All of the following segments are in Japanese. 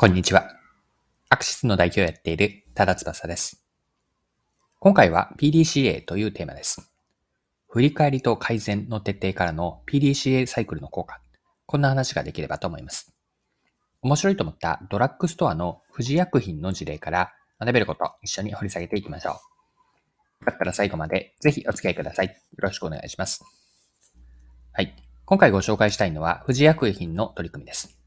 こんにちは。アクシスの代表をやっている多田翼です。今回は PDCA というテーマです。振り返りと改善の徹底からの PDCA サイクルの効果。こんな話ができればと思います。面白いと思ったドラッグストアの富士薬品の事例から学べること一緒に掘り下げていきましょう。よかったら最後までぜひお付き合いください。よろしくお願いします。はい。今回ご紹介したいのは富士薬品の取り組みです。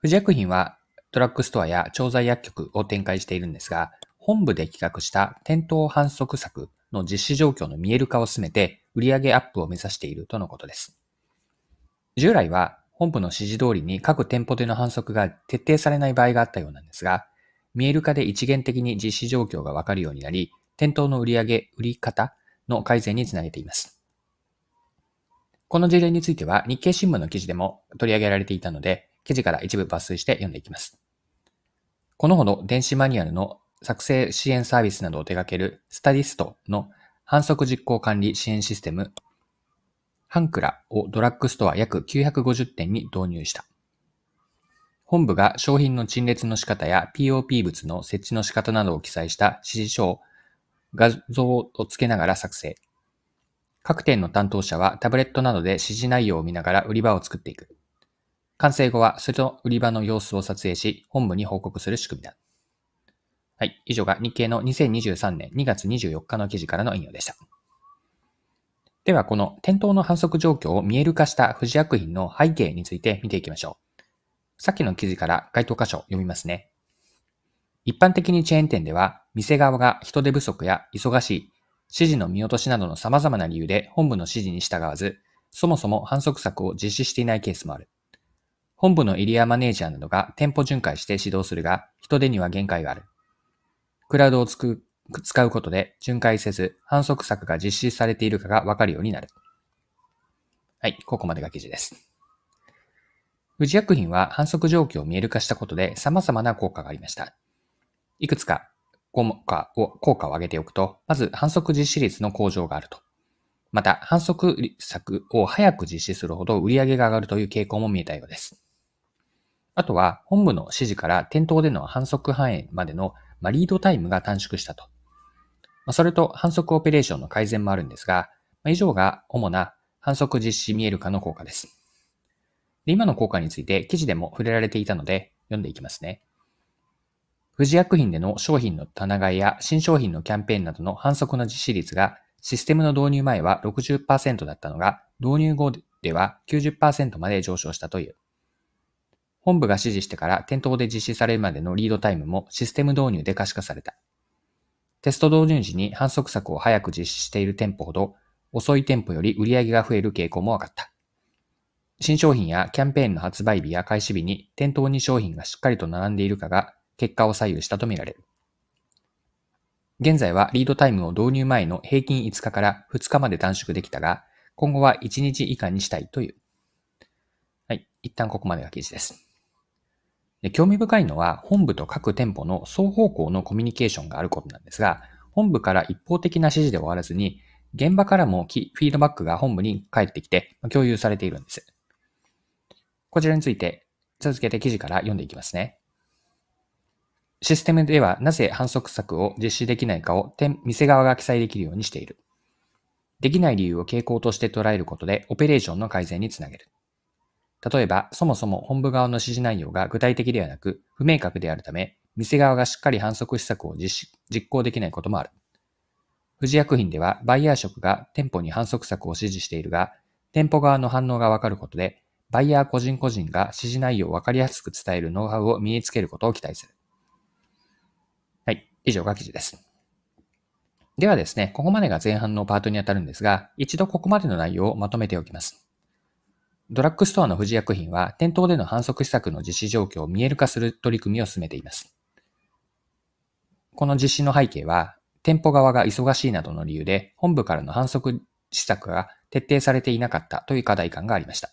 富士薬品はドラッグストアや調剤薬局を展開しているんですが、本部で企画した店頭販促策の実施状況の見える化を進めて、売上アップを目指しているとのことです。従来は本部の指示通りに各店舗での販促が徹底されない場合があったようなんですが、見える化で一元的に実施状況がわかるようになり、店頭の売上、売り方の改善につなげています。この事例については日経新聞の記事でも取り上げられていたので、記事から一部抜粋して読んでいきます。このほど電子マニュアルの作成支援サービスなどを手掛けるスタディストの反則実行管理支援システム、ハンクラをドラッグストア約950店に導入した。本部が商品の陳列の仕方や POP 物の設置の仕方などを記載した指示書を画像を付けながら作成。各店の担当者はタブレットなどで指示内容を見ながら売り場を作っていく。完成後は、その売り場の様子を撮影し、本部に報告する仕組みだ。はい。以上が日経の2023年2月24日の記事からの引用でした。では、この店頭の反則状況を見える化した富士薬品の背景について見ていきましょう。さっきの記事から該当箇所読みますね。一般的にチェーン店では、店側が人手不足や忙しい、指示の見落としなどの様々な理由で本部の指示に従わず、そもそも反則策を実施していないケースもある。本部のエリアマネージャーなどが店舗巡回して指導するが、人手には限界がある。クラウドを使うことで巡回せず、反則策が実施されているかがわかるようになる。はい、ここまでが記事です。富士薬品は反則状況を見える化したことで様々な効果がありました。いくつか効果を効果を上げておくと、まず反則実施率の向上があると。また、反則策を早く実施するほど売り上げが上がるという傾向も見えたようです。あとは、本部の指示から店頭での反則反映までの、まあ、リードタイムが短縮したと。まあ、それと反則オペレーションの改善もあるんですが、まあ、以上が主な反則実施見える化の効果です。で今の効果について記事でも触れられていたので読んでいきますね。富士薬品での商品の棚買いや新商品のキャンペーンなどの反則の実施率がシステムの導入前は60%だったのが導入後では90%まで上昇したという。本部が指示してから店頭で実施されるまでのリードタイムもシステム導入で可視化された。テスト導入時に反則策を早く実施している店舗ほど、遅い店舗より売り上げが増える傾向も分かった。新商品やキャンペーンの発売日や開始日に店頭に商品がしっかりと並んでいるかが結果を左右したとみられる。現在はリードタイムを導入前の平均5日から2日まで短縮できたが、今後は1日以下にしたいという。はい。一旦ここまでが記事です。で興味深いのは本部と各店舗の双方向のコミュニケーションがあることなんですが、本部から一方的な指示で終わらずに、現場からもフィードバックが本部に返ってきて共有されているんです。こちらについて続けて記事から読んでいきますね。システムではなぜ反則策を実施できないかを店側が記載できるようにしている。できない理由を傾向として捉えることでオペレーションの改善につなげる。例えば、そもそも本部側の指示内容が具体的ではなく、不明確であるため、店側がしっかり反則施策を実実行できないこともある。富士薬品では、バイヤー職が店舗に反則策を指示しているが、店舗側の反応がわかることで、バイヤー個人個人が指示内容をわかりやすく伝えるノウハウを身につけることを期待する。はい。以上が記事です。ではですね、ここまでが前半のパートにあたるんですが、一度ここまでの内容をまとめておきます。ドラッグストアの富士薬品は店頭での反則施策の実施状況を見える化する取り組みを進めています。この実施の背景は、店舗側が忙しいなどの理由で本部からの反則施策が徹底されていなかったという課題感がありました。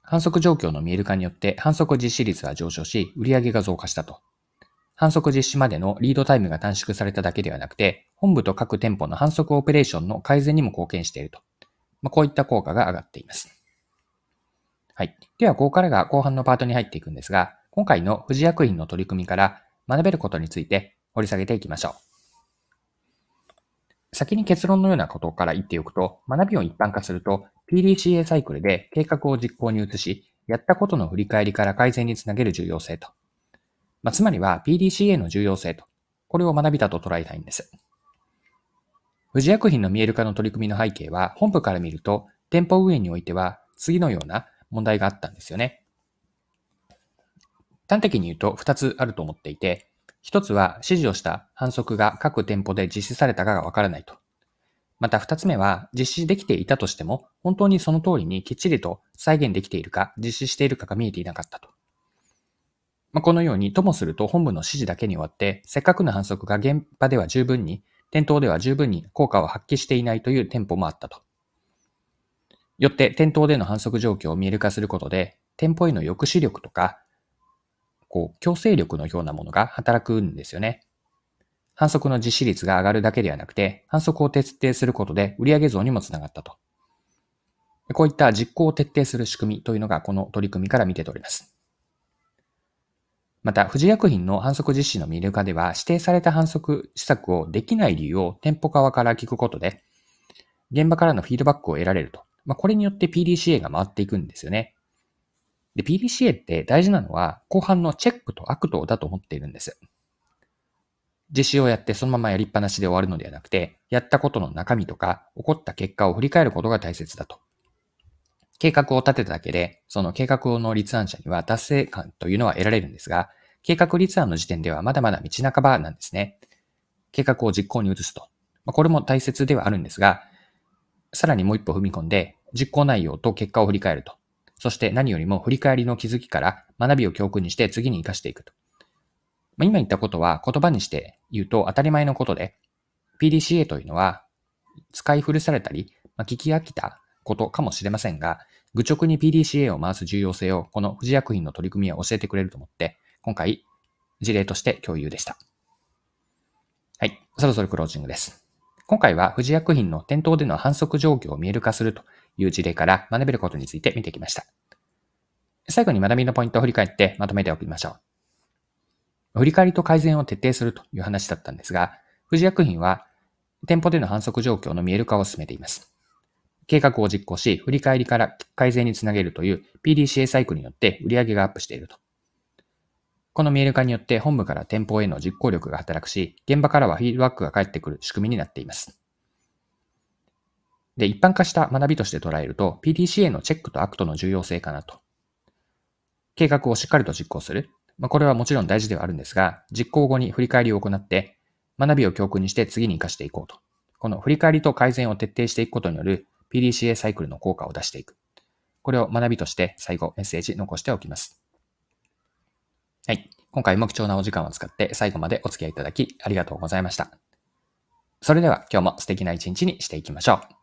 反則状況の見える化によって反則実施率は上昇し、売上が増加したと。反則実施までのリードタイムが短縮されただけではなくて、本部と各店舗の反則オペレーションの改善にも貢献していると。まあ、こういった効果が上がっています。はい。では、ここからが後半のパートに入っていくんですが、今回の富士薬品の取り組みから学べることについて掘り下げていきましょう。先に結論のようなことから言っておくと、学びを一般化すると、PDCA サイクルで計画を実行に移し、やったことの振り返りから改善につなげる重要性と。まあ、つまりは PDCA の重要性と。これを学びだと捉えたいんです。富士薬品の見える化の取り組みの背景は、本部から見ると、店舗運営においては次のような問題があったんですよね。端的に言うと2つあると思っていて、1つは指示をした反則が各店舗で実施されたかがわからないと。また2つ目は実施できていたとしても、本当にその通りにきっちりと再現できているか、実施しているかが見えていなかったと。まあ、このように、ともすると本部の指示だけに終わって、せっかくの反則が現場では十分に、店頭では十分に効果を発揮していないという店舗もあったと。よって店頭での反則状況を見える化することで、店舗への抑止力とか、こう、強制力のようなものが働くんですよね。反則の実施率が上がるだけではなくて、反則を徹底することで売上増にもつながったと。こういった実行を徹底する仕組みというのがこの取り組みから見て取れます。また、富士薬品の販促実施の見える化では、指定された販促施策をできない理由を店舗側から聞くことで、現場からのフィードバックを得られると。まあ、これによって PDCA が回っていくんですよね。で、PDCA って大事なのは、後半のチェックとアクトだと思っているんです。実施をやってそのままやりっぱなしで終わるのではなくて、やったことの中身とか、起こった結果を振り返ることが大切だと。計画を立てただけで、その計画の立案者には達成感というのは得られるんですが、計画立案の時点ではまだまだ道半ばなんですね。計画を実行に移すと。これも大切ではあるんですが、さらにもう一歩踏み込んで、実行内容と結果を振り返ると。そして何よりも振り返りの気づきから学びを教訓にして次に活かしていくと。ま、今言ったことは言葉にして言うと当たり前のことで、PDCA というのは使い古されたり、まあ、聞き飽きたことかもしれませんが、愚直に PDCA を回す重要性をこの富士薬品の取り組みは教えてくれると思って、今回事例として共有でした。はい。そろそろクロージングです。今回は富士薬品の店頭での反則状況を見える化するという事例から学べることについて見てきました。最後に学びのポイントを振り返ってまとめておきましょう。振り返りと改善を徹底するという話だったんですが、富士薬品は店舗での販促状況の見える化を進めています。計画を実行し、振り返りから改善につなげるという PDCA サイクルによって売上がアップしていると。この見える化によって本部から店舗への実行力が働くし、現場からはフィードバックが返ってくる仕組みになっています。で、一般化した学びとして捉えると、PDCA のチェックとアクトの重要性かなと。計画をしっかりと実行する。まあ、これはもちろん大事ではあるんですが、実行後に振り返りを行って、学びを教訓にして次に活かしていこうと。この振り返りと改善を徹底していくことによる PDCA サイクルの効果を出していく。これを学びとして最後メッセージ残しておきます。はい。今回も貴重なお時間を使って最後までお付き合いいただきありがとうございました。それでは今日も素敵な一日にしていきましょう。